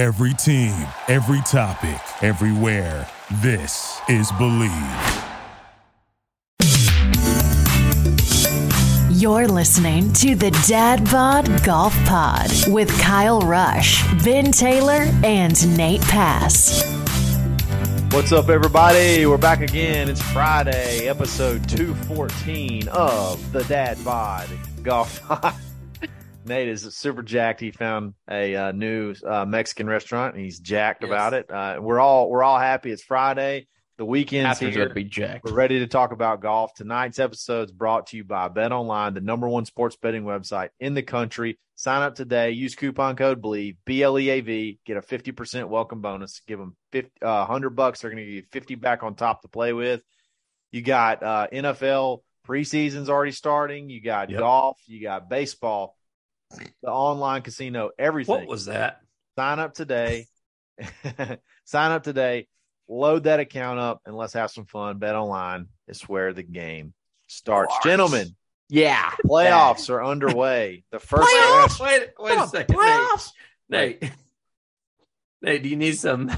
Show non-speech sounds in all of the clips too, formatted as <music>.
Every team, every topic, everywhere. This is Bleav. You're listening to the Dad Bod Golf Pod with Kyle Rush, Ben Taylor, and Nate Pass. What's up, everybody? We're back again. It's Friday, episode 214 of the Dad Bod Golf <laughs> Pod. Nate is super jacked. He found a uh, new uh, Mexican restaurant, and he's jacked Yes. about it. Uh, we're all we're all happy. It's Friday. The weekend's After's here. be jacked. We're ready to talk about golf. Tonight's episode is brought to you by Bet Online, the number one sports betting website in the country. Sign up today. Use coupon code BLEAV, B L E A V. Get a 50% welcome bonus. Give them 50, uh, 100 bucks. They're going to give you 50 back on top to play with. You got uh, NFL preseason's already starting. You got Yep. golf. You got baseball, the online casino, everything What was that? sign up today. <laughs> sign up today. Load that account up and let's have some fun. Bet online is where the game starts. Starts. Gentlemen, Yeah. playoffs are underway. The <laughs> first round. Wait, wait a second. Nate. Playoffs. Nate. Nate, do you need some? Do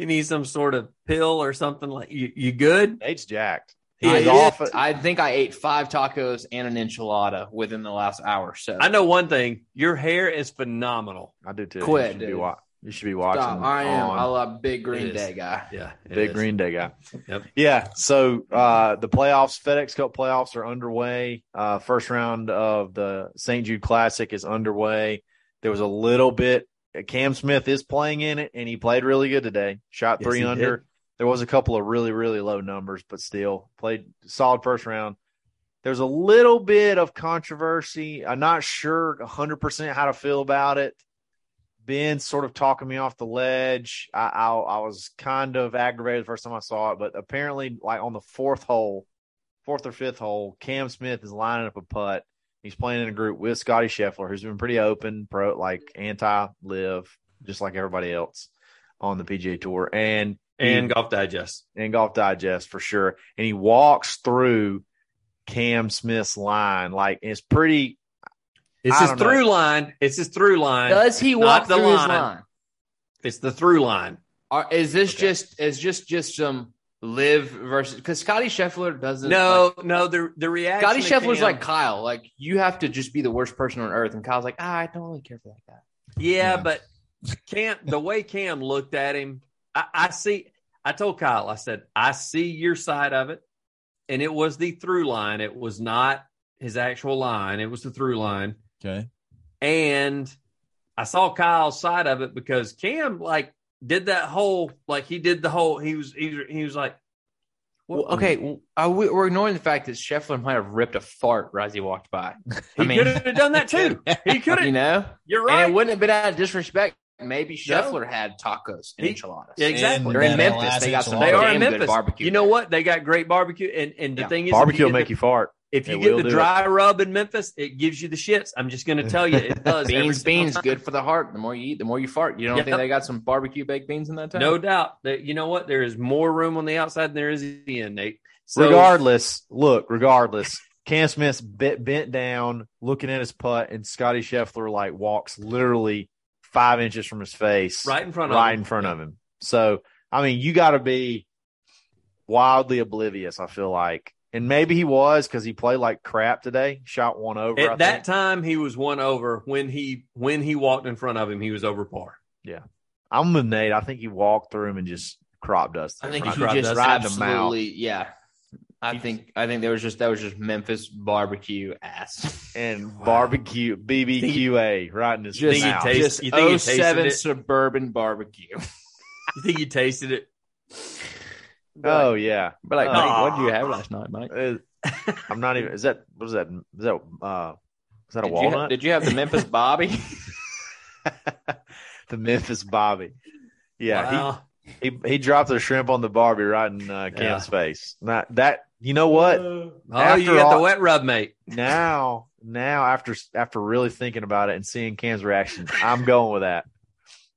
you need some sort of pill or something like you? You good? Nate's jacked. He I, He's off. I think I ate five tacos and an enchilada within the last hour. So I know one thing. Your hair is phenomenal. I do too. Quit, you should be, wa- you should be watching. Stop. I am. on I love Big Green. Day guy. Yeah, Big is. Green Day guy. Yep. Yeah. So uh, the playoffs, FedEx Cup playoffs are underway. Uh, first round of the St. Jude Classic is underway. There was a little bit. Cam Smith is playing in it, and he played really good today. Shot Yes, three he under. did. There was a couple of really, really low numbers, but still played solid first round. There's a little bit of controversy. I'm not sure 100% how to feel about it. Ben sort of talking me off the ledge. I, I I was kind of aggravated the first time I saw it, but apparently, like on the fourth hole, fourth or fifth hole, Cam Smith is lining up a putt. He's playing in a group with Scottie Scheffler, who's been pretty open, pro like anti LIV, just like everybody else on the PGA Tour, and And Golf Digest. and Golf Digest for sure. And he walks through Cam Smith's line, like it's pretty. It's I his don't know. through line. It's his through line. Does he Not walk the through his line. line? It's the through line. Or is this Okay. just is just just some LIV versus because Scottie Scheffler doesn't No, like- no. The the reaction. Scottie to Scheffler's Cam- like Kyle. Like you have to just be the worst person on earth, and Kyle's like, ah, I don't really care for that guy. Yeah, Yeah. but Cam, the way Cam looked at him, I, I see. I told Kyle, I said, I see your side of it, and it was the through line. It was not his actual line. It was the through line, Okay. and I saw Kyle's side of it because Cam like did that whole like he did the whole. He was he, was- he was like, Well, okay, well, are uh, we, we're ignoring the fact that Scheffler might have ripped a fart as he walked by. He I mean- could have done that too. <laughs> He could have, You know, You're and right. it wouldn't have been out of disrespect. Maybe No. Had tacos and He- enchiladas. Yeah, exactly. They're in Memphis. last They got some They are in Memphis. barbecue. You know what? They got great barbecue, and and the Yeah. thing is, Barbecue will make the- you fart. If you It get the do dry rub in Memphis, it gives you the shits. I'm just going to tell you, it <laughs> does. Beans, beans, time. good for the heart. The more you eat, the more you fart. You don't Yep. think they got some barbecue baked beans in that time? No doubt. That you know what? There is more room on the outside than there is in the end, Nate. So, regardless, look, regardless, Cam Smith's bent, bent down, looking at his putt, and Scotty Scheffler like walks literally five inches from his face, right in front of right him. in front of him. So, I mean, you got to be wildly oblivious. I feel like, and maybe he was because he played like crap today. Shot one over. I At that think. time, he was one over. When he when he walked in front of him, he was over par. Yeah, I'm with Nate. I think he walked through him and just crop dusted. I think he Right. just That's right in the mouth. absolutely, yeah. I think I think there was just that was just Memphis barbecue ass. and barbecue BBQA right in his Just, Think he mouth. tasted- just you think he tasted 07 it? suburban barbecue. <laughs> You think you tasted it? oh yeah. But like. Mike, what did you have last night, Mike? Uh, I'm not even. Is that what is that? Is that uh? Is that a Did you, ha- walnut? did you have the Memphis Bobby? <laughs> <laughs> the Memphis Bobby. Yeah, Wow. he, he he dropped a shrimp on the Barbie right in uh, Cam's Yeah. face. Not that. You know what? Uh, oh, you got the wet rub, mate. <laughs> now, now after after really thinking about it and seeing Cam's reaction, I'm going with that.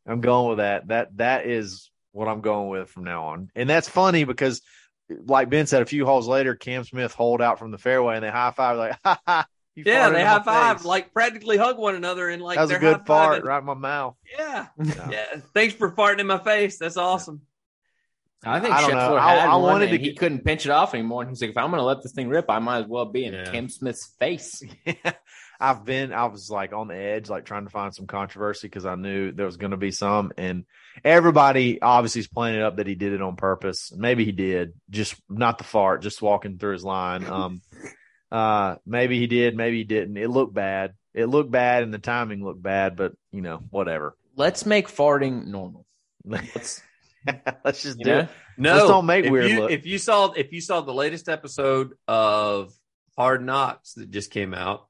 I'm going with that. That that is what I'm going with from now on. And that's funny because, like Ben said, a few holes later, Cam Smith holed out from the fairway and they high five like, <laughs> ha ha, Yeah, they high five, like practically hug one another, and like that was a good fart right in my mouth. Yeah, Yeah. <laughs> yeah. Thanks for farting in my face. That's awesome. I think I don't. Scheffler I- had I one wanted to he couldn't pinch it off anymore. And he's like, if I'm going to let this thing rip, I might as well be in Yeah. Cam Smith's face. <laughs> I've been, I was like on the edge, like trying to find some controversy because I knew there was going to be some. And everybody obviously is playing it up that he did it on purpose. Maybe he did, just not the fart, just walking through his line. Um, <laughs> uh, maybe he did, maybe he didn't. It looked bad. It looked bad and the timing looked bad, but you know, whatever. Let's make farting normal. Let's, <laughs> let's just You do know? it. No, Just don't make if weird you, look. If you saw, if you saw the latest episode of Hard Knocks that just came out,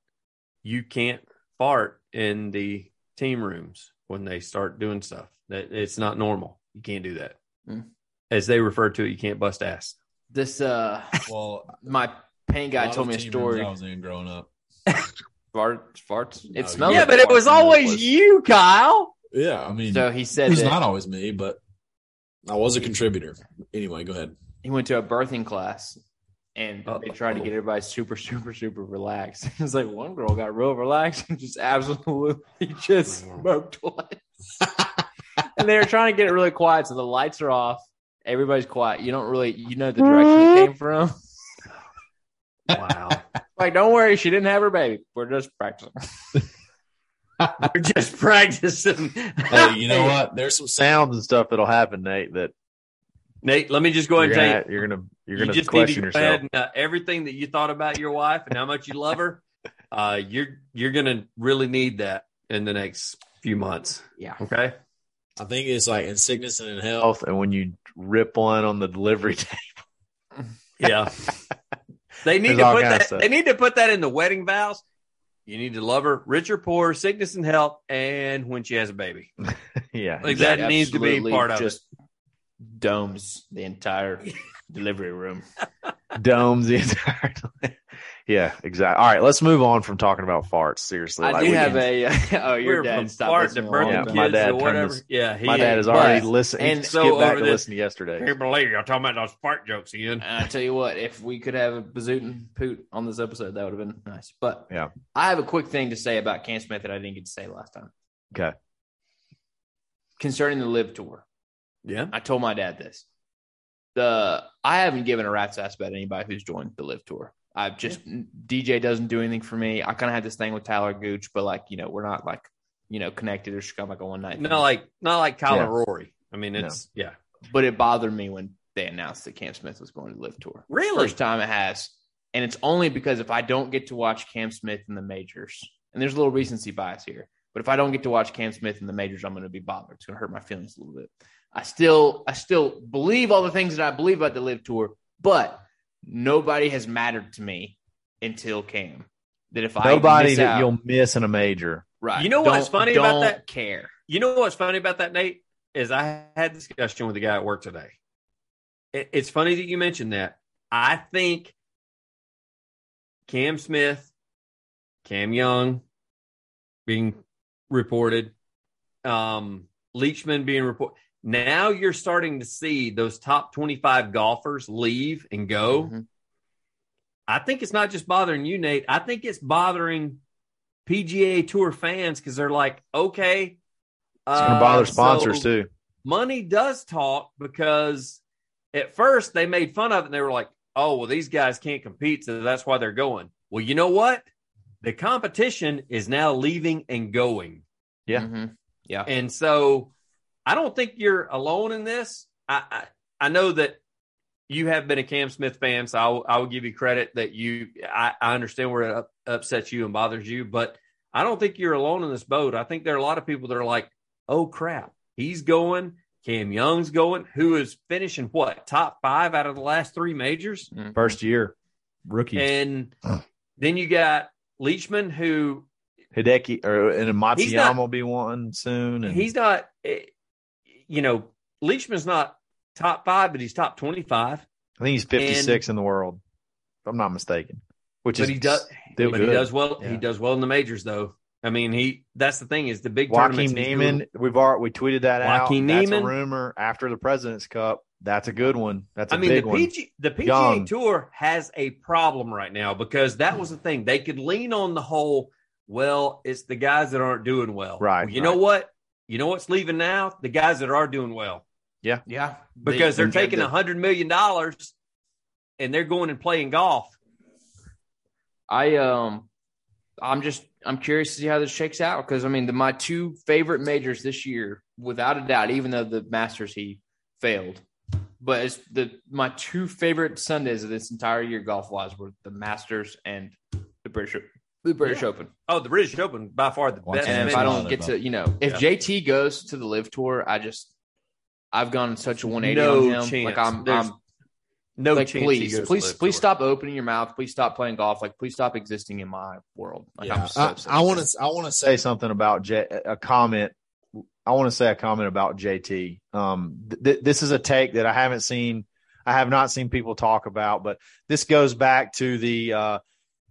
you can't fart in the team rooms when they start doing stuff. That it's not normal. You can't do that. Mm. As they refer to it, you can't bust ass. This, uh, <laughs> Well, my paint guy told me a story. I was in growing up. <laughs> Fart, farts. No, It smells yeah, like but it farts was in always those. you, Kyle. Yeah, I mean, So he said it's that not always me, but I was a contributor. Anyway, go ahead. he went to a birthing class and they Uh-oh. tried to get everybody super, super, super relaxed. <laughs> It was like one girl got real relaxed and just absolutely <laughs> just smoked one. <laughs> and they were trying to get it really quiet, so the lights are off. Everybody's quiet. You don't really, you know, the direction it came from. Wow. Like, don't worry, she didn't have her baby. We're just practicing. We're just practicing. Hey, you know what? There's some Sounds and stuff that'll happen, Nate, that Nate, let me just go ahead you're and tell gonna, you. you're gonna, you're gonna just need to question go yourself. ahead and uh, everything that you thought about your wife and how much you love her. Uh, you're you're gonna really need that in the next few months. Yeah. Okay. I think it's like in sickness and in health. Health, and when you rip one on the delivery table. Yeah. they need There's to put that. stuff. They need to put that in the wedding vows. You need to love her, rich or poor, sickness and health, and when she has a baby. <laughs> yeah, Like that needs to be part of just domes the entire <laughs> delivery room. <laughs> domes the entire time. Yeah, exactly. All right, let's move on from talking about farts. Seriously, I Like, do have can- a. Uh, <laughs> oh, your dad from stopped fart to a long Yeah, my kids dad or whatever. this- Yeah, he, My dad has already listening. and so skipped back over to this- listen to yesterday. Can't believe you're talking about those fart jokes, again. And I tell you what, if we could have a bazootin poot on this episode, that would have been nice. But Yeah. I have a quick thing to say about Cam Smith that I didn't get to say last time Okay, concerning the LIV tour. Yeah. I told my dad this. The I haven't given a rat's ass about anybody who's joined the LIV tour. I've just DJ doesn't do anything for me. I kind of had this thing with Talor Gooch, but like you know, we're not like you know connected or just kind of like a one night. Not like not like Kyle Yeah. and Rory. I mean, it's yeah. but it bothered me when they announced that Cam Smith was going to LIV tour. Really? First time it has. And it's only because if I don't get to watch Cam Smith in the majors, and there's a little recency bias here, but if I don't get to watch Cam Smith in the majors, I'm going to be bothered. It's going to hurt my feelings a little bit. I still, I still believe all the things that I believe about the LIV tour, but nobody has mattered to me until Cam. That if I nobody that out- you'll miss in a major. right, You know what's don't- funny about don't that? Care. You know what's funny about that, Nate? Is I had a discussion with a guy at work today. It, it's funny that you mentioned that. I think Cam Smith, Cam Young being reported, um, Leishman being reported. Now you're starting to see those top 25 golfers leave and go. Mhm. I think it's not just bothering you, Nate. I think it's bothering PGA Tour fans because they're like, okay, It's going to bother uh, sponsors so too. Money does talk because at first they made fun of it and they were like, oh, well, these guys can't compete, so that's why they're going. Well, you know what? The competition is now leaving and going. Yeah. Mhm. Yeah. And so I don't think you're alone in this. I, I, I know that you have been a Cam Smith fan, so I will, I will give you credit that you, I, I understand where it up, upsets you and bothers you, but I don't think you're alone in this boat. I think there are a lot of people that are like, oh crap, he's going. Cam Young's going, who is finishing what, top five out of the last three majors? Mhm. First year rookie And then you got Leishman, who Hideki or and He's not- Matsuyama will be one soon. And he's not, eh, you know, Leishman's not top five, but he's top 25. I think he's 56 in the world, if I'm not mistaken. Which But is he does, but good. he does well. Yeah. He does well in the majors, though. I mean, he. That's the thing is the big Joaquin tournaments. he's doing- Niemann, we've already we tweeted that Joaquin out. That's Niemann. a rumor after the President's Cup. That's a good one. That's a I mean, big the one. PG, the PGA Young. Tour has a problem right now because that was the thing. They could lean on the whole, well, it's the guys that aren't doing well. Right, Well, you right. know what? You know what's leaving now? The guys that are doing well Yeah. Yeah. Because They- they're taking a hundred million dollars and they're going and playing golf. I um I'm just I'm curious to see how this shakes out because I mean the, my two favorite majors this year, without a doubt, even though the Masters he failed, but it's the my two favorite Sundays of this entire year golf wise were the Masters and the British the British Open. Oh, the British Open by far the Once best. And if I don't get to you know if Yeah. JT goes to the LIV Tour, I just I've gone such a 180 No on him. chance. Like I'm, There's I'm no like chance he please, to please, LIV please Tour. stop opening your mouth. Please stop playing golf. Like please stop existing in my world. Like Yeah, I'm so I, want to. I want to say say something about J, a comment. I want to say a comment about JT. Um, th- th- this is a take that I haven't seen. I have not seen people talk about, but this goes back to the uh,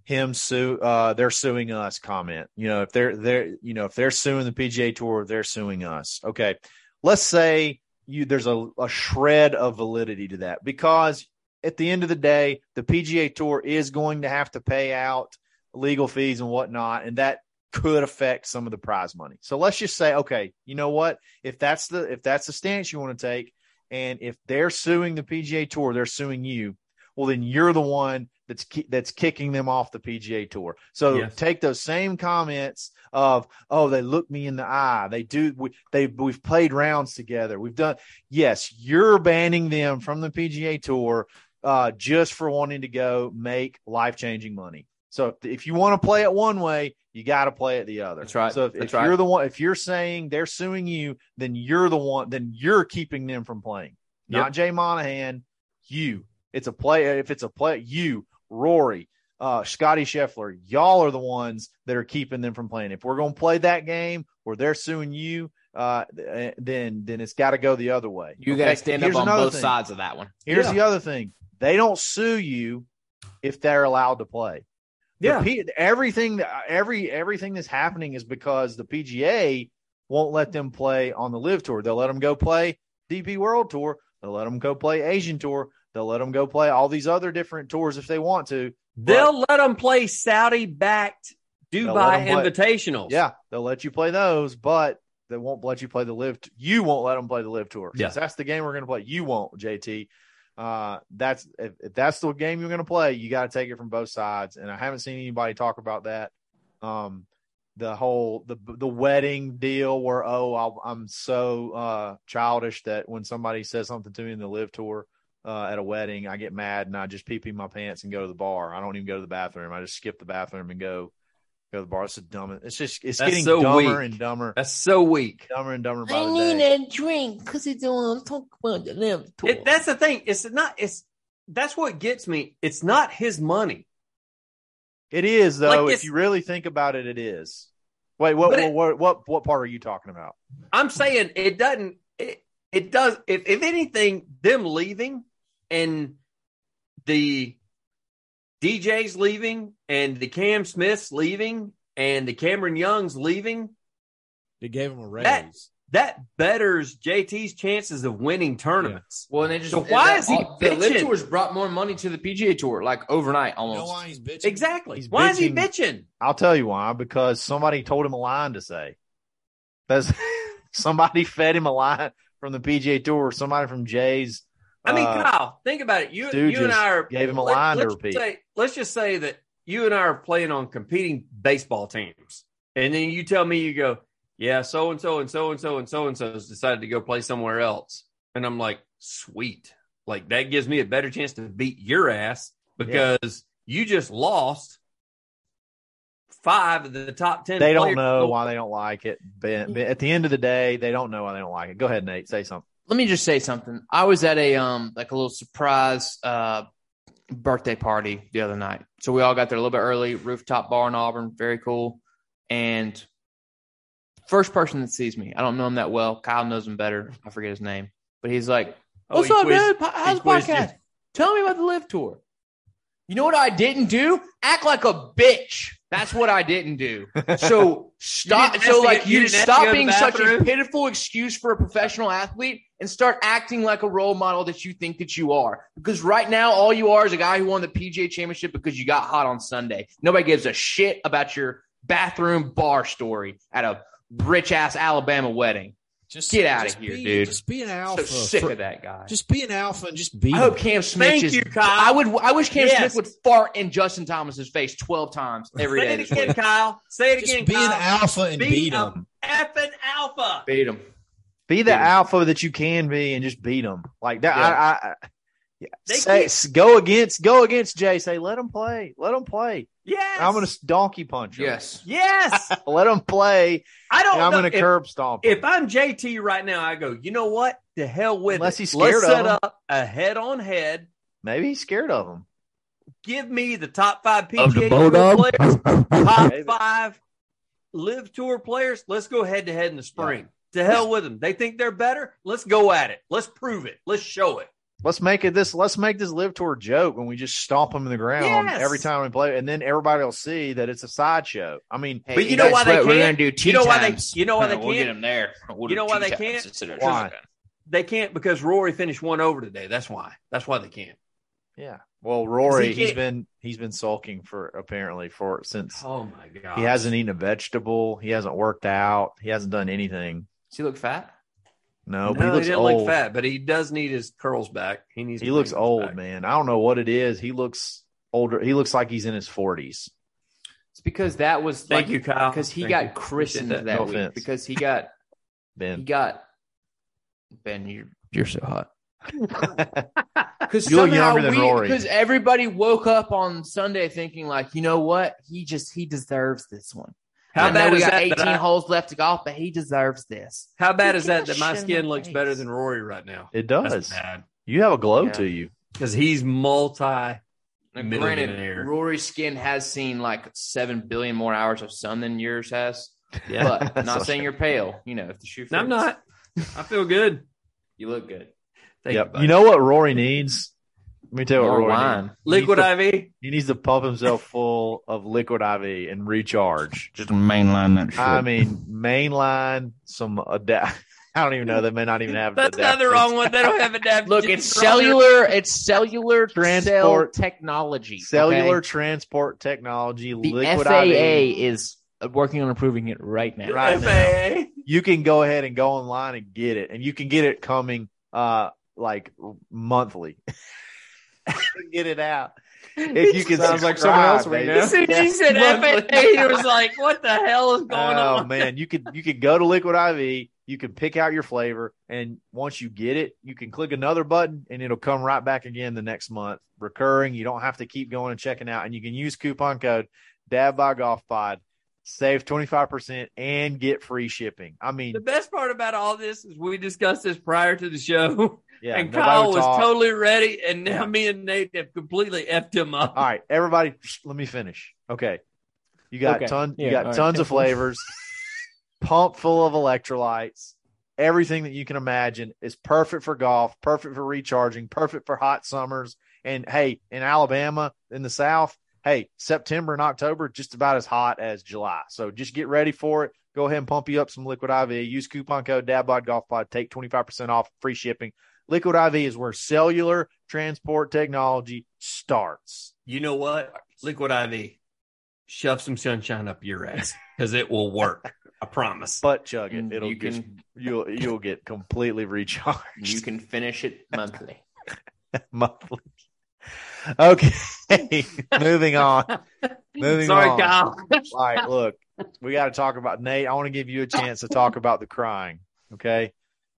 him sue. Uh, they're suing us comment. You know, if they're they're you know if they're suing the PGA Tour, they're suing us. Okay, let's say you there's a, a shred of validity to that because at the end of the day, the PGA Tour is going to have to pay out legal fees and whatnot, and that could affect some of the prize money. So let's just say, okay, you know what? If that's the if that's the stance you want to take, and if they're suing the PGA Tour, they're suing you. Well, then you're the one that's ki- that's kicking them off the PGA Tour. So Yes. take those same comments of, oh, they look me in the eye. They do. We, they we've played rounds together. We've done. Yes, you're banning them from the PGA Tour uh, just for wanting to go make life changing money. So if, you want to play it one way, you got to play it the other. That's right. So if, if right. you're the one, if you're saying they're suing you, then you're the one, then you're keeping them from playing. Not Jay Monahan, you. It's a play. If it's a play, you, Rory, uh, Scottie Scheffler, y'all are the ones that are keeping them from playing. If we're going to play that game where they're suing you, uh, then then it's got to go the other way. You Okay? got to stand Here's up on both thing. sides of that one. Here's Yeah. the other thing: they don't sue you if they're allowed to play. Yeah. P- everything that every everything that's happening is because the PGA won't let them play on the LIV Tour. They'll let them go play DP World Tour. They'll let them go play Asian Tour. They'll let them go play all these other different tours if they want to. They'll let them play Saudi backed Dubai Invitationals. Yeah, they'll let you play those, but they won't let you play the LIV. You won't let them play the LIV tour. Yeah. Since that's the game we're going to play. You won't, JT. Uh, that's if, if that's the game you're going to play, you got to take it from both sides. And I haven't seen anybody talk about that. Um, the whole the the wedding deal where oh I'll, I'm so uh childish that when somebody says something to me in the LIV tour uh, at a wedding, I get mad and I just pee pee my pants and go to the bar. I don't even go to the bathroom. I just skip the bathroom and go go to the bar. It's a dumb. It's just it's That's getting so dumber weak. and dumber, That's so weak. dumber and dumber by the day. that drink because it don't want to talk about the LIV tour. It, that's the thing. It's not. It's that's what gets me. It's not his money. It is though. Like, if you really think about it, it is. Wait, what? But What, it- what? What? What part are you talking about? I'm saying it doesn't. It, it does. If if anything, them leaving and the DJs leaving and the Cam Smiths leaving and the Cameron Youngs leaving, they gave him a raise. That- that betters JT's chances of winning tournaments. well, and they just So why that- is he all- the LIV tours brought more money to the PGA tour like overnight you know almost. why he's bitching? Exactly. He's Why is he bitching. bitching? I'll tell you why. Because somebody told him a line to say. That's <laughs> somebody fed him a line from the PGA Tour. Somebody from Jay's. I mean, uh, Kyle, think about it. You, you and I are gave him a let- line to let's repeat. Say, let's just say that you and I are playing on competing baseball teams, and then you tell me you go, yeah, so and so and so and so and so and so has decided to go play somewhere else, and I'm like, sweet, like that gives me a better chance to beat your ass because you just lost five of the top ten. they don't know why they don't like it. At the end of the day, they don't know why they don't like it. Go ahead, Nate. Say something. Let me just say something. I was at a um like a little surprise uh birthday party the other night. So we all got there a little bit early, rooftop bar in Auburn, very cool. And first person that sees me, I don't know him that well. Kyle knows him better. I forget his name, but he's like, Oh, "What's he up, quizzed- man? How's the you. podcast? Tell me about the LIV tour." You know what I didn't do? Act like a bitch. That's what I didn't do. <laughs> So stop. So like you, you didn't ask to stop being such a pitiful excuse for a professional athlete and start acting like a role model that you think that you are. Because right now, all you are is a guy who won the PGA Championship because you got hot on Sunday. Nobody gives a shit about your bathroom bar story at a rich ass Alabama wedding. Just Get out just here, be- dude. Just be an alpha. So alpha. sick for- of that guy. Just be an alpha and just be. I hope Cam Smith Thank just. you, Kyle. I would. I wish Cam Yes. Smith would fart in Justin Thomas's face twelve times every Say day. it again. Kyle. Say it again, just again, be Kyle. an alpha and Be beat a them. effing alpha. Beat him. Be the Beat 'em. alpha that you can be and just beat them like that. Yeah. I, I, I, yeah. They Say, go against go against Jay. Say let him play. Let him play. Yes. I'm gonna donkey punch him. Yes. Yes. <laughs> let him play. I don't And I'm gonna if, curb stomp. him. if I'm JT right now, I go, you know what? The hell with Unless it. he's scared Let's of set him. up a head on head. Maybe he's scared of him. Give me the top five PGA Tour players, top five LIV tour players. Let's go head to head in the spring. To hell with them. They think they're better. Let's go at it. Let's prove it. Let's show it. Let's make it this. Let's make this LIV tour joke when we just stomp them in the ground Yes. every time we play, and then everybody will see that it's a sideshow. I mean, Hey, But you know why that's they what We're can't? gonna do tea You know why they- times. you know why they can't. We'll get can't? there. We'll You know why they times can't? instead of Why? They can't because Rory finished one over today. That's why. That's why they can't. yeah. Well, Rory, He he's can't- been he's been sulking for apparently for since Oh my god. he hasn't eaten a vegetable. He hasn't worked out. He hasn't done anything. Does he look fat? No, No, he looks didn't old. look fat, but he does need his curls back. He needs. He looks old, back. man. I don't know what it is. He looks older. He looks like he's in his forties. It's because that was Thank like, you, Kyle. Because he Thank got you. christened Appreciate that, No week. offense. Because he got <laughs> Ben. he Ben, got Ben. You're you're so hot. <laughs> Because You look younger than Rory. Because everybody woke up on Sunday thinking like, you know what? He just he deserves this one. How I know bad we is got that? 18 that I- holes left to golf, but he deserves this. how bad is that? that That my skin looks face. better than Rory right now. it That's does. bad You have a glow Yeah. to you. because he's multi. Now, granted, Rory's skin has seen like seven billion more hours of sun than yours has. <laughs> Yeah, But not saying you're pale. You know, if the shoe fits, No, I'm not. I feel good. You look good. Thank Yep. you, You, know what Rory needs? Let me tell you what More Rory wine. needs. liquid he needs, to, IV. he needs to pump himself full of liquid IV and recharge. Just mainline that shit. I mean, mainline some adapt. <laughs> I don't even know. They may not even have. That's not the wrong one. They don't have adapted. Look, it's cellular. It's cellular Transport- cell technology. Cellular okay? transport technology, The liquid FAA IV. is working on improving it right now. Right FAA. You can go ahead and go online and get it, and you can get it coming uh like monthly. <laughs> <laughs> get it out if you can. Sounds like someone else right baby. now. As soon as he said Monthly. FAA, he was like, "What the hell is going oh on?" Oh man, you could you could go to Liquid IV, you can pick out your flavor, and once you get it, you can click another button, and it'll come right back again the next month, recurring. You don't have to keep going and checking out, and you can use coupon code Dad Bod Golf Pod, save twenty five percent, and get free shipping. I mean, The best part about all this is we discussed this prior to the show, <laughs> yeah, and Kyle was talk. totally ready, and now Yeah. me and Nate have completely effed him up. All right, everybody, let me finish. Okay, you got Okay. ton, you got all right, tons of <laughs> flavors, pump full of electrolytes. Everything that you can imagine is perfect for golf, perfect for recharging, perfect for hot summers. And hey, in Alabama, in the South, hey, September and October just about as hot as July. So just get ready for it. Go ahead and pump you up some Liquid IV. Use coupon code DADBOD Golf Pod. Take twenty five percent off, free shipping. Liquid IV is where cellular transport technology starts. You know what? Liquid IV, shove some sunshine up your ass because it will work. <laughs> I promise. But chug it. Mm, It'll you just can you'll you'll get completely recharged. you can finish it <laughs> monthly. <laughs> monthly. Okay, moving on. Moving Sorry, on. Kyle. All right, look, we got to talk about Nate. I want to give you a chance to talk about the crying. Okay,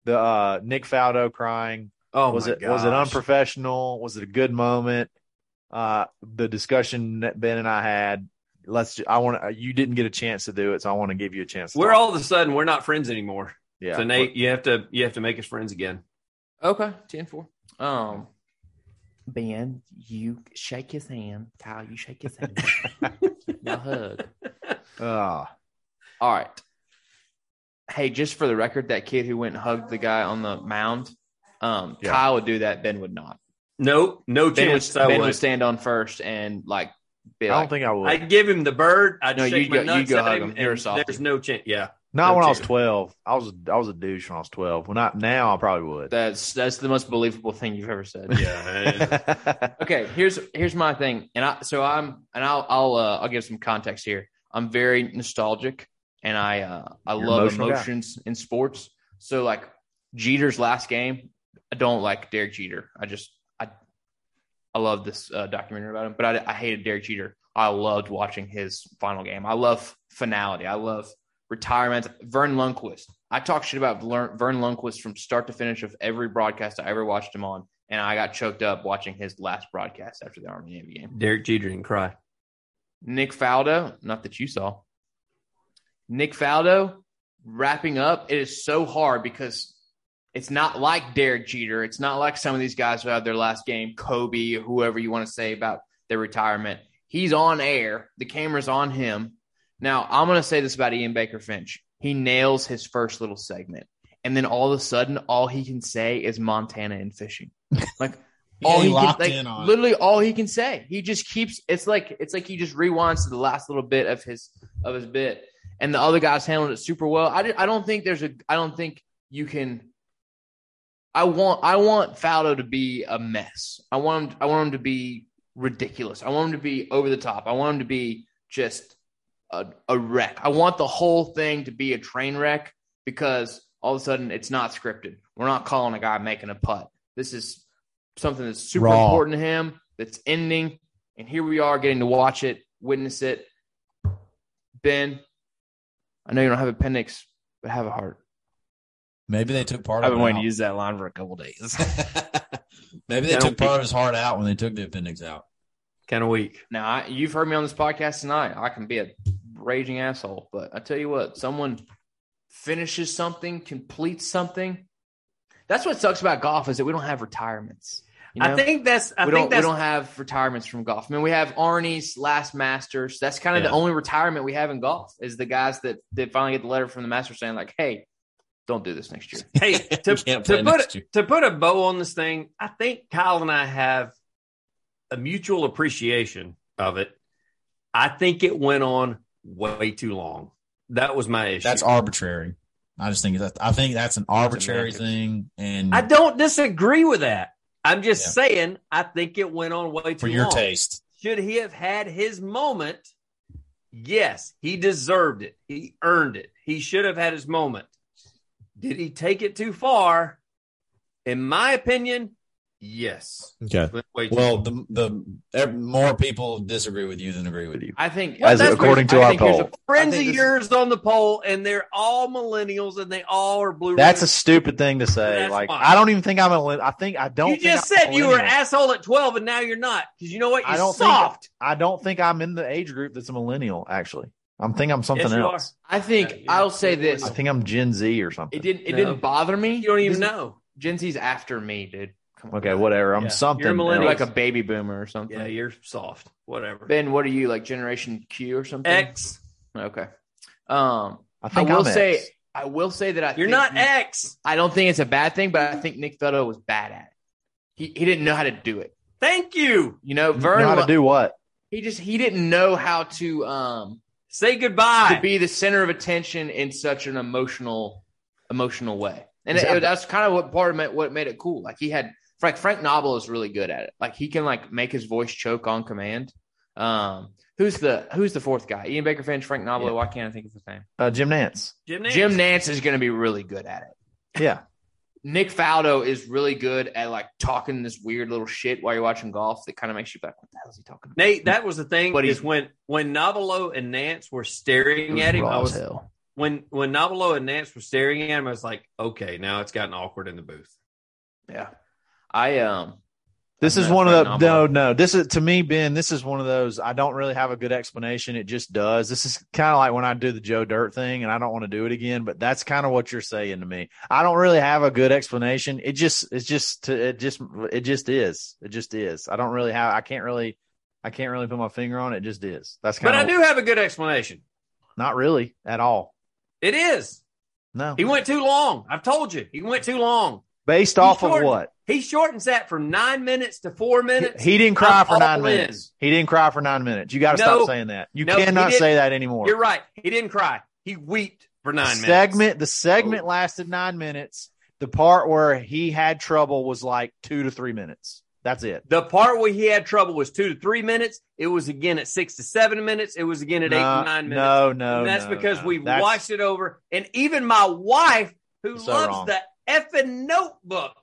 the uh, Nick Faldo crying. Oh, was my it was it unprofessional? Was it a good moment? Uh, the discussion that Ben and I had. Let's. ju- I want. You didn't get a chance to do it, so I want to give you a chance. To We're talk. all of a sudden we're not friends anymore. yeah. so Nate, you have to you have to make us friends again. Okay, 10-4. Um, Ben, you shake his hand. Kyle, you shake his hand. <laughs> now hug. Ah, All right. Hey, just for the record, that kid who went and hugged the guy on the mound, um, Yeah. Kyle would do that. Ben would not. Nope, no Ben would, chance. I ben would. would stand on first and like Be I don't like, think I would. I'd give him the bird. I'd No, shake you'd my go- you'd nuts go at hug him. him. You're a and softie. There's no chance. Yeah. Not Don't when I was twelve. I was I was a douche when I was twelve. When I now I probably would. that's that's the most believable thing you've ever said. Yeah. <laughs> okay, here's here's my thing, and I so I'm and I'll I'll uh, I'll give some context here. I'm very nostalgic, and I uh, I You're love emotional guy. emotions in sports. So like Jeter's last game, I don't like Derek Jeter. I just I I love this uh, documentary about him, but I, I hated Derek Jeter. I loved watching his final game. I love finality. I love retirement. Verne Lundquist. I talk shit about Vern Verne Lundquist from start to finish of every broadcast I ever watched him on, and I got choked up watching his last broadcast after the Army Navy game. Derek Jeter and cry. Nick Faldo, not that you saw. Nick Faldo wrapping up. It is so hard because it's not like Derek Jeter. It's not like some of these guys who had their last game, Kobe, or whoever you want to say about their retirement. He's on air. The camera's on him. Now, I'm going to say this about Ian Baker Finch. He nails his first little segment. And then all of a sudden, all he can say is Montana and fishing. <laughs> Like, Yeah, all he he, can, like, literally all he can say. He just keeps. It's like it's like he just rewinds to the last little bit of his of his bit, and the other guys handled it super well. I, I don't think there's a. I don't think you can. I want I want Faldo to be a mess. I want him. I want him to be ridiculous. I want him to be over the top. I want him to be just a, a wreck. I want the whole thing to be a train wreck because all of a sudden it's not scripted. We're not calling a guy making a putt. This is something that's super Raw. important to him. That's ending, and here we are getting to watch it, witness it. Ben, I know you don't have appendix, but have a heart. Maybe they took part I've been it waiting out. to use that line for a couple days. <laughs> <laughs> Maybe they I took don't part of his heart out when they took the appendix out. Kind of weak. Now, I, you've heard me on this podcast tonight. I can be a raging asshole, but I tell you what, someone finishes something, completes something. That's what sucks about golf is that we don't have retirements. You know? I think that's. I we think don't we that's. don't have retirements from golf. I mean, we have Arnie's last Masters. That's kind of Yeah. the only retirement we have in golf is the guys that that finally get the letter from the Masters saying like, "Hey, don't do this next year." <laughs> hey, to, to put year. to put a bow on this thing, I think Kyle and I have a mutual appreciation of it. I think it went on way too long. That was my issue. That's arbitrary. I just think that I think that's an arbitrary Americans. thing, and I don't disagree with that. I'm just Yeah. saying I think it went on way too for your long. taste. Should he have had his moment? Yes, he deserved it. He earned it. He should have had his moment. Did he take it too far? In my opinion, yes. Okay. Went Well, long. the the more people disagree with you than agree with you. I think, Well, As that's according I to our think here's poll. a- friends of yours on the poll, and they're all millennials, and they all are blue. That's a stupid thing to say. Like fine. I don't even think I'm a. I think I don't. You just I'm said you were an asshole at twelve, and now you're not because you know what? You're I don't soft. think I don't think I'm in the age group that's a millennial. Actually, I'm think I'm something Yes, you else. I think Yeah, yeah. I'll say this: I think I'm Gen Z or something. it didn't it No. didn't bother me. you don't even know. Gen Z's after me, dude. Come on. Okay, whatever. I'm Yeah. something. You're a millennial. Like a baby boomer or something. Yeah, you're soft. Whatever. Ben, what are you like? Generation Q or something? X. Okay. Um, I I will I'm say, X. I will say that I You're think not he- X. I don't think it's a bad thing, but I think Nick Faldo was bad at it. He he didn't know how to do it. Thank you. You know, Vern. know how to do what? he just he didn't know how to um Say goodbye to be the center of attention in such an emotional emotional way. And it- Exactly. that's kind of what part of it, what made it cool. Like he had Frank Frank Nobilo is really good at it. Like he can like make his voice choke on command. Um, who's the who's the fourth guy? Ian Baker Finch, Frank Nobilo. Yeah. Why can't I think of his name? Uh, Jim Nantz. Jim Nantz. Jim Nantz is going to be really good at it. Yeah. Nick Faldo is really good at like talking this weird little shit while you're watching golf that kind of makes you like, what the hell is he talking about? Nate, that was the thing. But But he's- is when when Nobilo and Nantz were staring at him, I was hell. when when Nobilo and Nantz were staring at him, I was like, okay, now it's gotten awkward in the booth. Yeah. I um This I've is one of the no, no. This is to me, Ben. This is one of those. I don't really have a good explanation. It just does. This is kind of like when I do the Joe Dirt thing, and I don't want to do it again. But that's kind of what you're saying to me. I don't really have a good explanation. It just, it's just, it just, it just is. It just is. I don't really have. I can't really, I can't really put my finger on it. It just is. That's kind But I do have a good explanation. not really at all. It is. No. He went too long. I've told you. He went too long. Based off of what? He shortens that from nine minutes to four minutes. He didn't cry I'm for nine in. minutes. He didn't cry for nine minutes. You got to No. stop saying that. You No, cannot say that anymore. You're right. He didn't cry. He wept for The nine minutes. segment. The segment Oh. lasted nine minutes. The part where he had trouble was like two to three minutes. That's it. The part where he had trouble was two to three minutes. It was again at six to seven minutes. It was again at eight to nine minutes. No, no, and that's no, because no. we That's- watched it over. And even my wife, who So loves wrong. the effing notebook,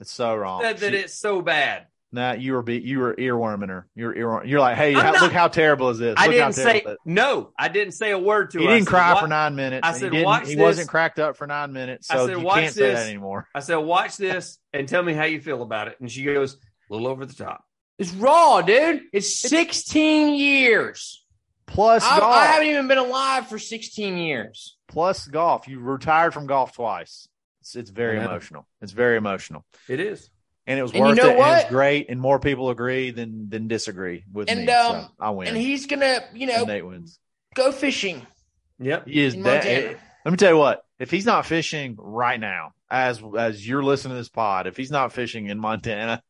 It's so wrong. said that She- it's so bad. Nah, you were be, you were earworming her. You're ear. You're like, hey, how, not- look how terrible is this? I Look didn't say no. I didn't say a word to He her. I didn't cry "Wa- for nine minutes. I said, he, "Watch he this." wasn't cracked up for nine minutes. I said, you "Watch can't say this." that anymore. I said, watch this and tell me how you feel about it. And she goes, a little over the top. It's raw, dude. It's 16 years. Plus I, golf. I haven't even been alive for 16 years. Plus golf. You retired from golf twice. It's, it's very I know. emotional. It's very emotional. It is. And it was And you worth know it. And it was great. And more people agree than than disagree with And, me. um, so I win. And he's gonna, you know, And Nate wins. go fishing Yep. He is that. Montana. Let me tell you what. If he's not fishing right now, as as you're listening to this pod, if he's not fishing in Montana,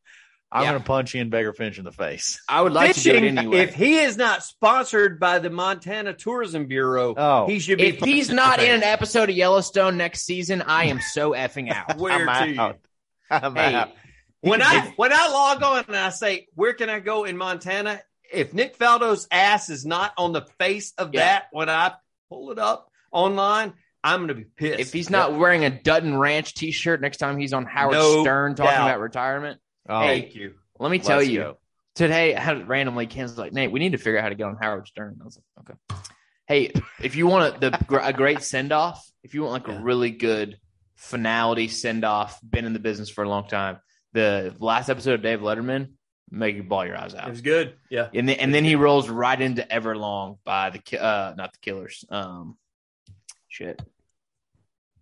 I'm Yeah. going to punch Ian Baker Finch in the face. <laughs> I would like to do it anyway. if he is not sponsored by the Montana Tourism Bureau, Oh, he should be. if he's not in an <laughs> episode of Yellowstone next season, I am so effing out. where I'm to you? out. <laughs> I'm Hey, out. When I when I log on and I say where can I go in Montana, if Nick Faldo's ass is not on the face of Yeah. that when I pull it up online, I'm going to be pissed. if he's not wearing a Dutton Ranch T-shirt next time he's on Howard No Stern talking doubt. about retirement, Oh, thank you. let me tell let's you. go. today I had randomly Ken's like Nate, we need to figure out how to get on Howard Stern. I was like, okay. Hey, if you want a, the a great send off, if you want like Yeah. a really good finality send off, been in the business for a long time, the last episode of Dave Letterman make you ball your eyes out. It out. was good. Yeah. And then and then he rolls right into Everlong by the uh not the Killers. Um, shit,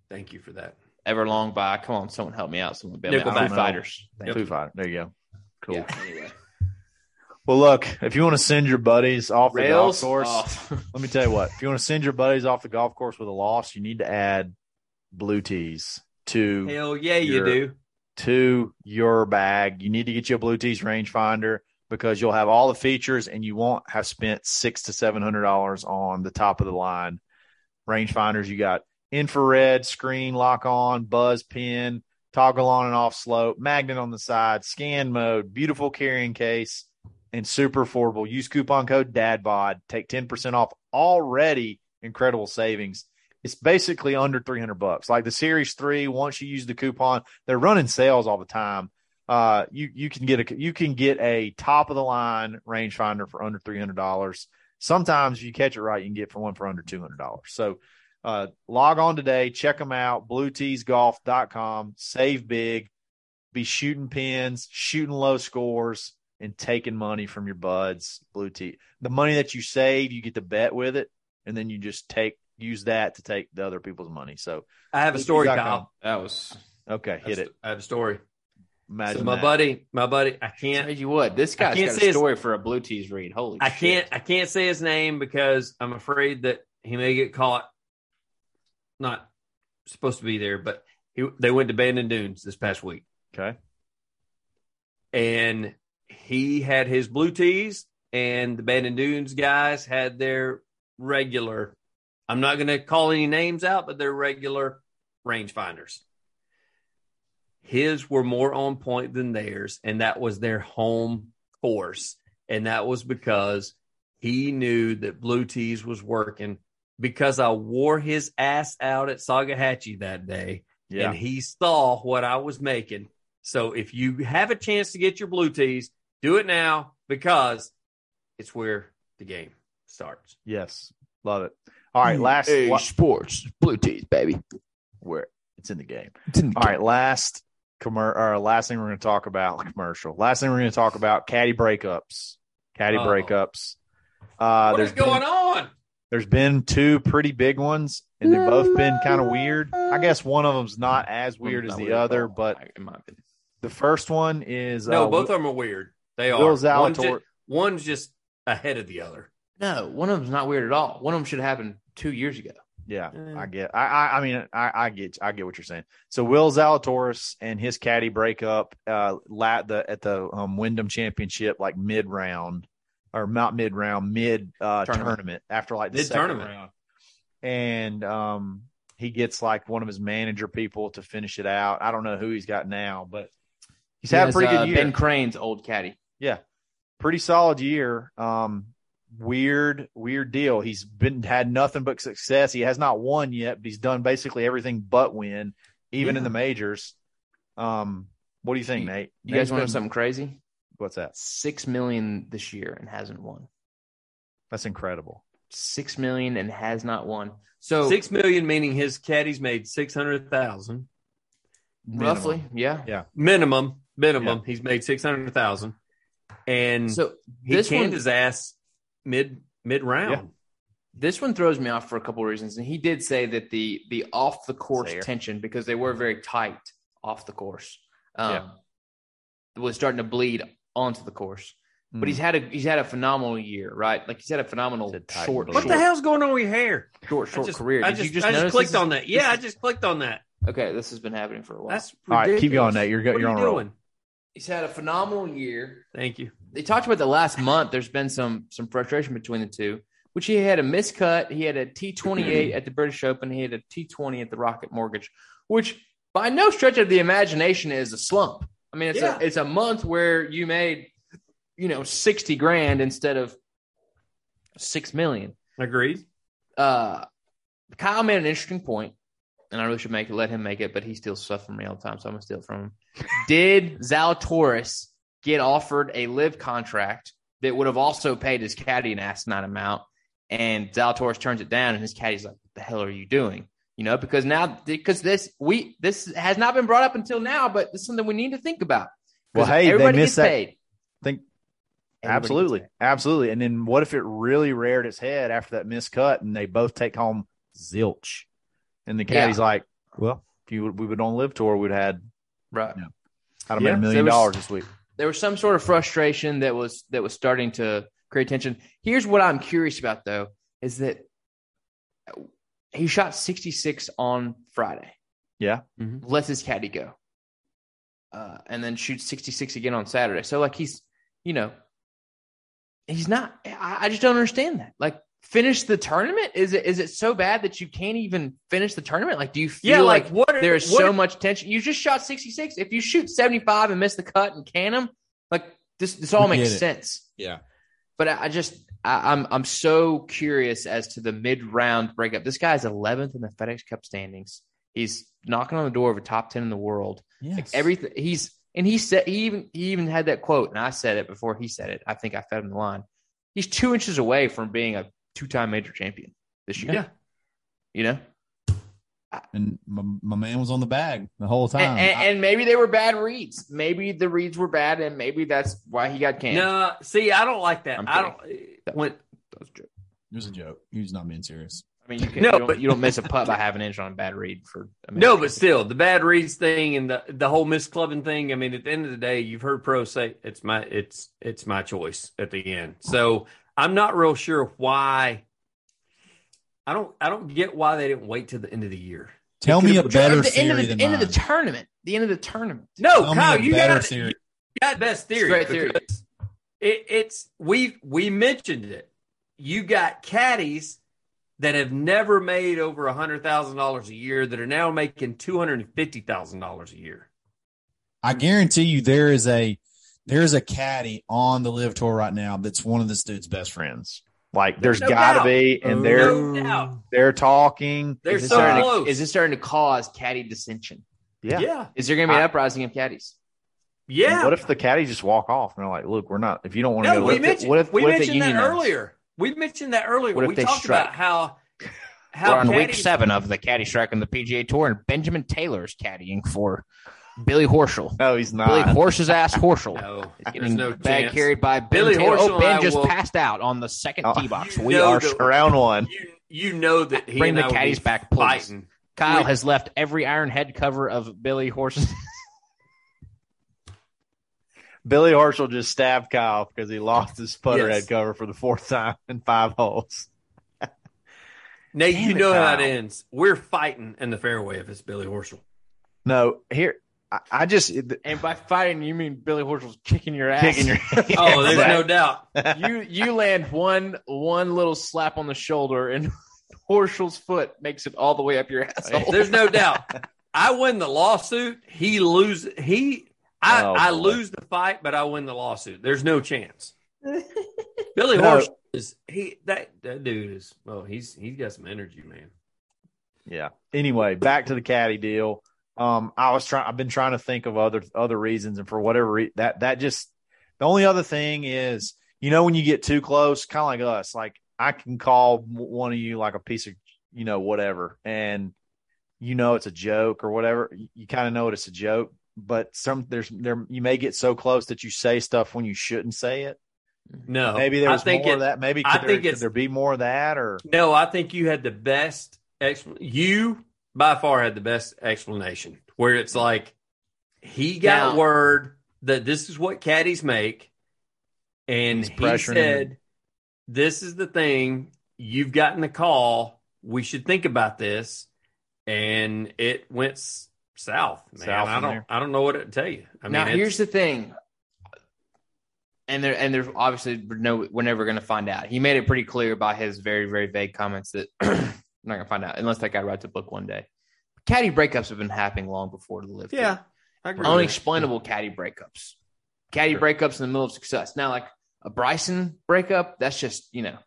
Thank you for that. Everlong by come on, someone help me out. Someone bail me out. Nickelback. Foo Fighters. Thank Foo you. Fighter. There you go. Cool. Yeah. Anyway, Well, look, if you want to send your buddies off the rails. golf course, Oh. <laughs> let me tell you what. If you want to send your buddies off the golf course with a loss, you need to add blue tees to Hell yeah, you You're- do. to your bag. You need to get you a Blue Tees rangefinder because you'll have all the features and you won't have spent six to seven hundred dollars on the top of the line rangefinders. You got infrared screen lock on, buzz pin, toggle on and off slope, magnet on the side, scan mode, beautiful carrying case, and super affordable. Use coupon code DADBOD. Take 10% off already incredible savings. It's basically under 300 bucks. Like the Series 3, once you use the coupon, they're running sales all the time. Uh, you you can get a you can get a top of the line rangefinder for under three hundred dollars. Sometimes if you catch it right, you can get for one for under two hundred dollars. So uh, log on today, check them out, blueteesgolf.com, save big, be shooting pins, shooting low scores, and taking money from your buds. Blue Tee, the money that you save, you get to bet with it, and then you just take use that to take the other people's money. So I have a story, Bluetees.com. Kyle. That was okay, hit it. I have a story. Imagine So my that. buddy, my buddy, I can't, you what, this guy's can't got say a his- story for a Blue Tees read. Holy I shit. can't, I can't say his name because I'm afraid that he may get caught. Not supposed to be there, but he, they went to Bandon Dunes this past week. Okay. and he had his blue tees, and the Bandon Dunes guys had their regular. I'm not going to call any names out, but they're regular rangefinders. His were more on point than theirs, and that was their home course, and that was because he knew that blue tees was working because I wore his ass out at Saugahatchee that day Yeah. and he saw what I was making. So if you have a chance to get your blue tees, do it now because it's where the game starts. Yes. Love it. All right. Last Hey, wa- sports, Blue Tees, baby. where it's in the game. It's in the All right. Last commer or last thing we're going to talk about commercial. Last thing we're going to talk about caddy breakups. Caddy Oh. breakups. Uh, what there's going been, on? There's been two pretty big ones, and they've both been kind of weird. I guess one of them's not as weird as the weird other, but in my opinion. the first one is No, uh, both of them are weird. They are. Will One's just, one's just ahead of the other. No, one of them's not weird at all. One of them should have happened two years ago. Yeah, Eh. I get. I, I, I mean, I, I get. I get what you're saying. So Will Zalatoris and his caddy break up. Uh, lat the at the um, Wyndham Championship, like mid round, or not mid round, mid uh, Tournament. tournament. after like the Mid-tournament. round, and um, he gets like one of his manager people to finish it out. I don't know who he's got now, but he's He had a has, pretty uh, good year. Ben Crane's old caddy. Yeah. Pretty solid year. Um, weird, weird deal. He's been had nothing but success. He has not won yet, but he's done basically everything but win, even in the majors. Um, what do you think, Nate? You guys want to know something crazy? What's that? Six million this year and hasn't won. That's incredible. Six million and has not won. So Six million meaning his caddies made six hundred thousand roughly, yeah. Yeah. Minimum. Minimum, he's made six hundred thousand, and So he this canned one, his ass mid mid round. Yeah. this one throws me off for a couple of reasons, and he did say that the the off the course Sayer. tension because they were very tight off the course, um, was starting to bleed onto the course. But hmm. he's had a he's had a phenomenal year, right? Like he's had a phenomenal Said tight short. What short, the hell's going on with your hair? short, I short just, career. I just, you just I just clicked is- on that. Yeah, this I just clicked on that. Okay, this has been happening for a while. That's All right, keep going, ridiculous. Nate. You're go- What you're are on you a roll. doing? he's had a phenomenal year. Thank you. They talked about the last month. There's been some some frustration between the two, which he had a miscut. He had a T28 at the British Open. He had a T20 at the Rocket Mortgage, which by no stretch of the imagination is a slump. I mean, it's Yeah. a it's a month where you made you know sixty grand instead of six million. Agreed. Uh, Kyle made an interesting point, and I really should make it, let him make it, but he steals stuff from me all the time, so I'm gonna steal it from him. <laughs> Did Zalatoris get offered a LIV contract that would have also paid his caddy an asinine amount, and Zalatoris turns it down, and his caddy's like, "What the hell are you doing?" You know, because now because this we this has not been brought up until now, but it's something we need to think about. Well, hey, they everybody missed gets that- paid. Think Everybody absolutely, absolutely. And then what if it really reared its head after that miscut, and they both take home zilch, and the caddy's like, "Well, if you we would on LIV tour, we'd had Right. Yeah. I'd have Yeah, made a million there was- dollars this week." there was some sort of frustration that was that was starting to create tension. Here's what I'm curious about though is that he shot 66 on Friday, Yeah, lets his caddy go, uh, and then shoots 66 again on Saturday. So like he's you know he's not. I, I just don't understand that. Like finish the tournament. Is it is it so bad that you can't even finish the tournament? Like do you feel Yeah, like, like, what? there is what- so much tension. You just shot 66. If you shoot 75 and miss the cut and can them, like this, this all makes sense. Yeah. But I, I just, I, I'm, I'm so curious as to the mid round breakup. This guy's 11th in the FedEx Cup standings. He's knocking on the door of a top 10 in the world. Like everything he's, and he said, he even, he even had that quote, and I said it before he said it. I think I fed him the line. He's two inches away from being a two time major champion this year. Yeah. You know? And my, my man was on the bag the whole time. And, and, and maybe they were bad reads. Maybe the reads were bad, and maybe that's why he got canned. No, see, I don't like that. I'm I don't. When That was a joke. it was a joke. He was not being serious. I mean, you, can, No, you, don't, but- you don't miss a putt by having an inch on a bad read for. A minute. no, but still, the bad reads thing and the the whole misclubbing thing. I mean, at the end of the day, you've heard pros say it's my it's it's my choice at the end. So I'm not real sure why. I don't I don't get why they didn't wait till the end of the year. Tell me a better at the end of theory the than end of the tournament. The end of the tournament. No, Tell me Kyle, a you better got theory. you got best theory. Great theory. It, it's we we mentioned it. You got caddies that have never made over a hundred thousand dollars a year that are now making two hundred and fifty thousand dollars a year. I guarantee you there is a there is a caddy on the LIV tour right now that's one of this dude's best friends. Like there's No got to doubt. be, and they're No they're talking. They're is this so starting close. To, is this starting to cause caddy dissension? Yeah. yeah. Is there going to be an I- uprising of caddies? Yeah. What if the caddies just walk off and they're like, "Look, we're not. If you don't want to no, go, we what if, mentioned, what if, we what if they mentioned that earlier. We mentioned that earlier. What if we they talked strike? about how We're how on week seven of the caddy strike on the PGA Tour, and Benjamin Taylor is caddying for Billy Horschel. No, he's not. Billy not. Horse's ass <laughs> Horschel. No, is there's getting no bag chance. carried by Ben Billy Taylor. Oh, Horschel Oh, and Ben just will- passed out on the second Oh. tee box. We are that- round one. You you know that he Bring and the I caddies back, please. fighting. Kyle Wait. has left every iron head cover of Billy Horse's. <laughs> Billy Horschel just stabbed Kyle because he lost his putter Yes. head cover for the fourth time in five holes. Nate, Damn you it, know how it Kyle. ends. We're fighting in the fairway if it's Billy Horschel. No, here I, I just And by fighting, you mean Billy Horschel's kicking your ass. kicking your. <laughs> <laughs> Oh, there's no doubt. you you land one one little slap on the shoulder, and <laughs> Horschel's foot makes it all the way up your asshole. There's no doubt. I win the lawsuit. He lose. He. I, Oh, I boy. lose the fight, but I win the lawsuit. There's no chance. Billy No. Horschel is he that that dude is well he's he's got some energy, man. Yeah. Anyway, back to the caddy deal. Um, I was trying. I've been trying to think of other other reasons, and for whatever re- that that just the only other thing is, you know, when you get too close, kind of like us, like I can call one of you like a piece of, you know, whatever, and you know it's a joke or whatever. You, kind of know it's a joke, but some there's there you may get so close that you say stuff when you shouldn't say it. No, Maybe there I was think more it- of that. Maybe I there, think could there be more of that or No, I think you had the best. Expl- you by far had the best explanation where it's like he got Now- word that this is what caddies make, and he said, him. "This is the thing. You've gotten the call. We should think about this." And it went south. Man, South I don't. there. I don't know what to tell you. I mean, now here's the thing, and there and there's obviously no we're never going to find out. He made it pretty clear by his very very vague comments that <clears throat> we're not to find out unless that guy writes a book one day. Caddy breakups have been happening long before the LIV. yeah. I agree with that. unexplainable caddy breakups. Caddy Sure. breakups in the middle of success. Now, like a Bryson breakup, that's just you know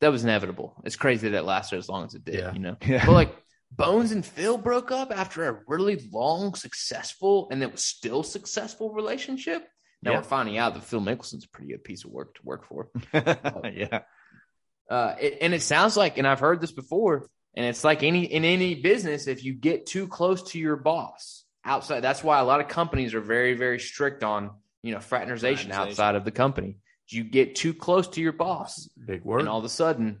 that was inevitable. It's crazy that it lasted as long as it did. Yeah. You know, Yeah. but like Bones and Phil broke up after a really long, successful, and it was still successful relationship. Now Yeah. we're finding out that Phil Mickelson's a pretty good piece of work to work for. <laughs> yeah. Uh, it, and it sounds like, and I've heard this before, and it's like any in any business, if you get too close to your boss outside, that's why a lot of companies are very, very strict on you know fraternization, Fraternization. outside of the company. You get too close to your boss, big word. and all of a sudden,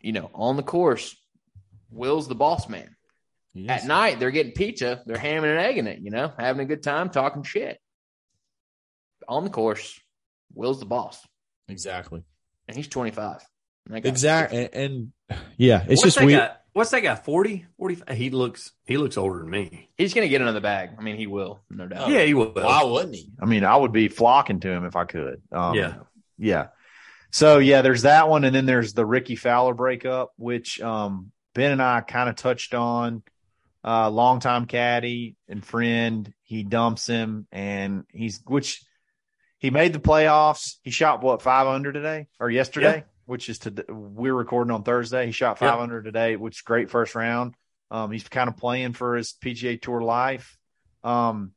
you know, on the course, Will's the boss man. At night, they're getting pizza, they're hamming and egging it, you know, having a good time, talking shit. On the course, Will's the boss, Exactly. And he's twenty five. Exactly. And, and yeah, it's what's just that weird. guy? What's that guy? 40? 45? He looks. He looks older than me. He's gonna get another bag. I mean, he will, no doubt. yeah, he will. Why wouldn't he? I mean, I would be flocking to him if I could. Um, Yeah. Yeah. So yeah, there's that one, and then there's the Rickie Fowler breakup, which um, Ben and I kind of touched on. Uh, longtime caddy and friend, he dumps him, and he's which he made the playoffs. He shot what five under today or yesterday, Yeah. which is today. we're recording on Thursday. He shot five under today, which is great first round. Um, he's kind of playing for his PGA Tour life. Um,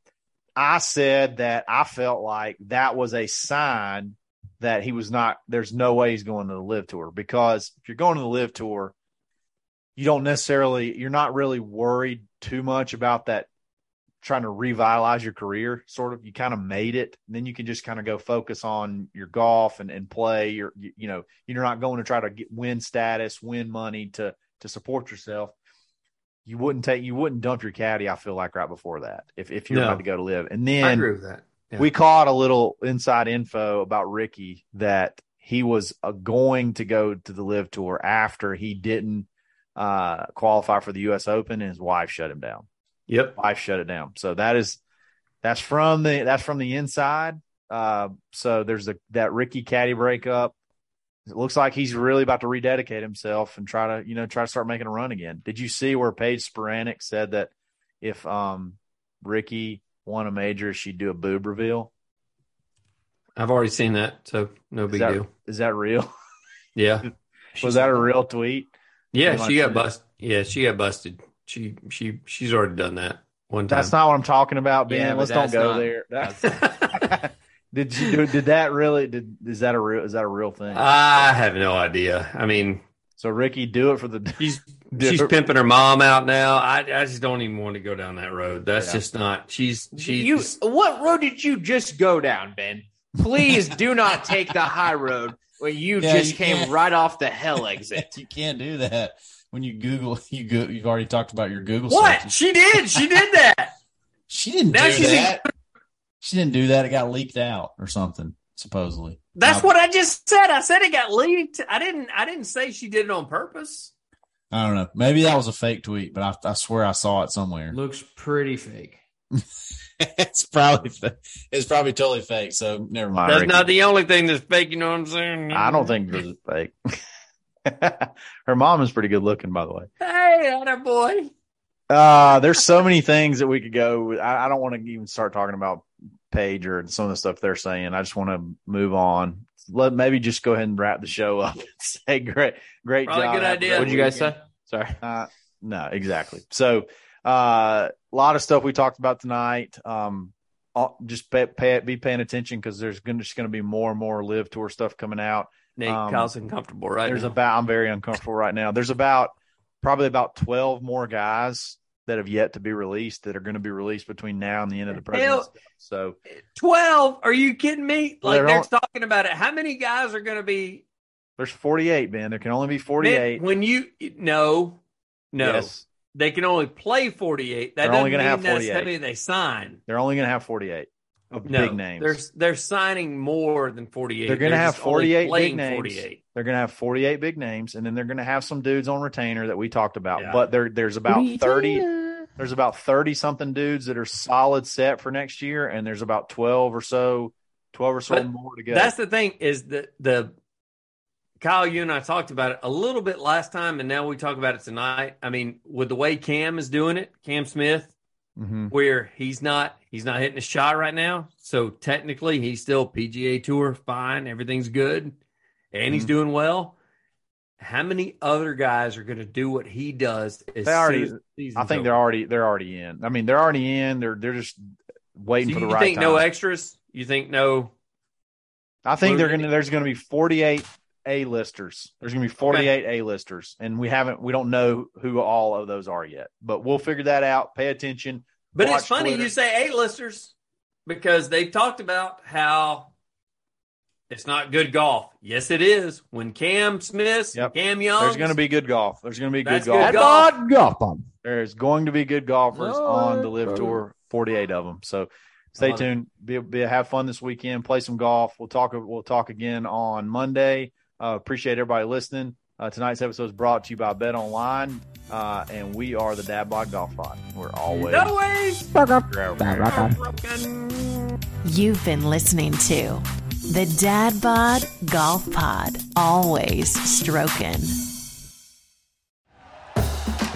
I said that I felt like that was a sign that he was not. There's no way he's going to the LIV Tour because if you're going to the LIV Tour, you don't necessarily. You're not really worried too much about that. Trying to revitalize your career, sort of. You kind of made it, and then you can just kind of go focus on your golf and, and play. Your, you, you know, you're not going to try to get, win status, win money to to support yourself you wouldn't take you wouldn't dump your caddy. I feel like right before that if if you're No. about to go to LIV, and I then agree with that. Yeah. we caught a little inside info about Rickie that he was uh, going to go to the LIV tour after he didn't uh, qualify for the U.S. Open, and his wife shut him down. Yep. Wife shut it down. So that is that's from the that's from the inside. Uh, so there's a that Rickie caddy breakup. It looks like he's really about to rededicate himself and try to, you know, try to start making a run again. Did you see where Paige Spiranac said that if um Rickie won a major, she'd do a boob reveal? I've already seen that, so no Is big that, deal. is that real? Yeah. <laughs> Was that a real tweet? Yeah, she got busted. Yeah, she got busted. She she she's already done that one time. That's not what I'm talking about, Ben. Yeah, Let's don't go not- there. That- <laughs> <laughs> did you do? Did that really? Did is that a real? Is that a real thing? I have no idea. I mean, so Rickie, do it for the. <laughs> she's she's it- pimping her mom out now. I I just don't even want to go down that road. That's Yeah. just not. She's she's You, what road did you just go down, Ben? Please do not take the high road where you Yeah, just you came can't. right off the hell exit. You can't do that when you Google. <laughs> You go. You've already talked about your Google. what searches. she did. She did that. <laughs> She didn't Now do she's in- that. She didn't do that. It got leaked out or something. supposedly. That's Now, what I just said. I said it got leaked. I didn't. I didn't say she did it on purpose. I don't know. Maybe that was a fake tweet, but I, I swear I saw it somewhere. Looks pretty fake. <laughs> it's probably it's probably totally fake. So never mind. That's Rickie. not the only thing that's fake. You know what I'm saying? I don't think this is fake. <laughs> Her mom is pretty good looking, by the way. Hey, that boy. Uh, there's so many things that we could go. I, I don't want to even start talking about Paige or some of the stuff they're saying. I just want to move on. Let maybe just go ahead and wrap the show up and <laughs> say great, great Probably job. good idea. What did you guys say? Sorry. Uh, no, exactly. So, uh, a lot of stuff we talked about tonight. Um, just pay, pay be paying attention because there's gonna, just going to be more and more LIV tour stuff coming out. Nate, Um, Kyle's uncomfortable right There's now. about I'm very uncomfortable right now. There's about probably about 12 more guys that have yet to be released that are going to be released between now and the end of the president's Cup. So Twelve? Are you kidding me? Like They're they're talking about it. How many guys are going to be? there's 48, man. There can only be Man, 48. when you no, no, Yes, they can only play forty-eight. That They're only doesn't gonna mean have that's 48. how many they sign. they're only going to have 48 of No, big names. They're they're signing more than forty-eight. They're gonna have 48 big names. Forty-eight. They're going to have 48 big names, and then they're going to have some dudes on retainer that we talked about. Yeah. But there, there's about 30. There's about 30 something dudes that are solid set for next year, and there's about 12 or so, 12 or so But more to go. That's the thing is that the Kyle, you and I talked about it a little bit last time, and now we talk about it tonight. I mean, with the way Cam is doing it, Cam Smith, Mhm. where he's not he's not hitting a shot right now. So technically he's still PGA tour, fine, everything's good, and he's Mhm. doing well. How many other guys are gonna do what he does as They already- soon as the I think they're already they're already in. I mean, they're already in. They're they're just waiting So for the you right think time. no extras? You think no I think they're gonna. There's gonna be 48 A listers. There's gonna be 48 A listers, and we haven't. We don't know who all of those are yet, but we'll figure that out. Pay attention. But it's funny Twitter. you say A-listers because they've talked about how it's not good golf. Yes, it is. When Cam Smith, Yep. Cam Young, There's gonna be good golf. There's gonna be good golf. good golf. Golf on. There's going to be good golfers No, on the LIV brother. Tour. 48 of them. So stay tuned. Be, be have fun this weekend. Play some golf. We'll talk. We'll talk again on Monday. Uh, appreciate everybody listening. Uh, tonight's episode is brought to you by BetOnline, uh, and we are the Dad Bod Golf Pod. We're always no ways. Broken. You've been listening to the Dad Bod Golf Pod. Always stroking.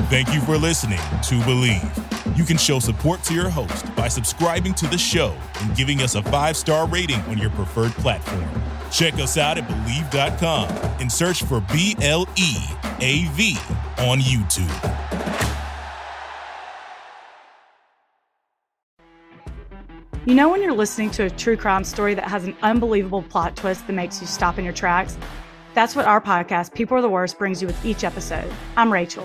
Thank you for listening to Bleav. You can show support to your host by subscribing to the show and giving us a five star rating on your preferred platform. Check us out at Bleav.com and search for B L E A V on YouTube. You know, when you're listening to a true crime story that has an unbelievable plot twist that makes you stop in your tracks? That's what our podcast, People Are the Worst, brings you with each episode. I'm Rachel.